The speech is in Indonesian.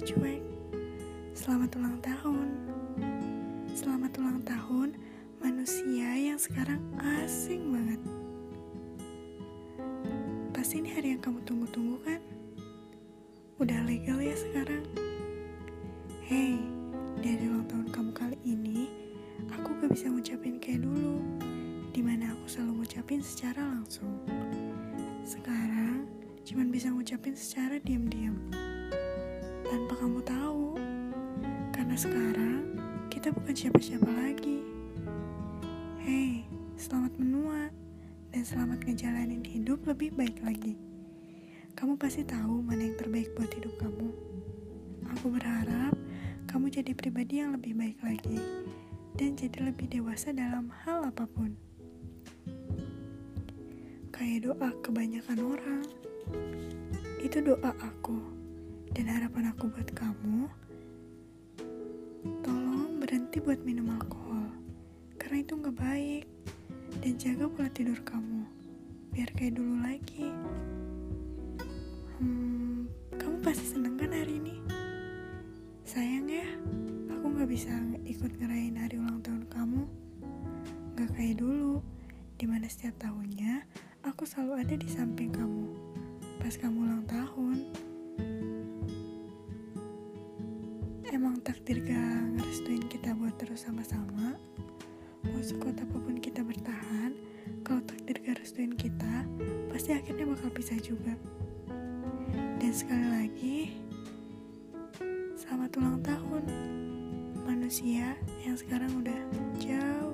cuek. Selamat ulang tahun. Selamat ulang tahun manusia yang sekarang asing banget. Pasti ini hari yang kamu tunggu-tunggu kan? Udah legal ya sekarang? Hey, dari ulang tahun kamu kali ini, aku gak bisa ngucapin kayak dulu, di mana aku selalu ngucapin secara langsung. Sekarang, cuman bisa ngucapin secara diam-diam tanpa kamu tahu. Karena sekarang, kita bukan siapa-siapa lagi. Hei, selamat menua dan selamat ngejalanin hidup lebih baik lagi. Kamu pasti tahu mana yang terbaik buat hidup kamu. Aku berharap kamu jadi pribadi yang lebih baik lagi dan jadi lebih dewasa dalam hal apa pun. Kayak doa kebanyakan orang. Itu doa aku dan harapan aku buat kamu. Tolong berhenti buat minum alkohol. Karena itu nggak baik. Dan jaga pola tidur kamu. Biar kayak dulu lagi. Hmm, kamu pasti seneng kan hari ini? Sayang ya aku nggak bisa ikut ngerayain hari ulang tahun kamu. Nggak kayak dulu di mana setiap tahunnya aku selalu ada di samping kamu. Pas kamu ulang tahun emang takdir gak ngerestuin kita buat terus sama-sama? Mau sekuat apa pun kita bertahan kalau takdir gak restuin kita pasti akhirnya bakal pisah juga. Dan sekali lagi selamat ulang tahun manusia yang sekarang udah jauh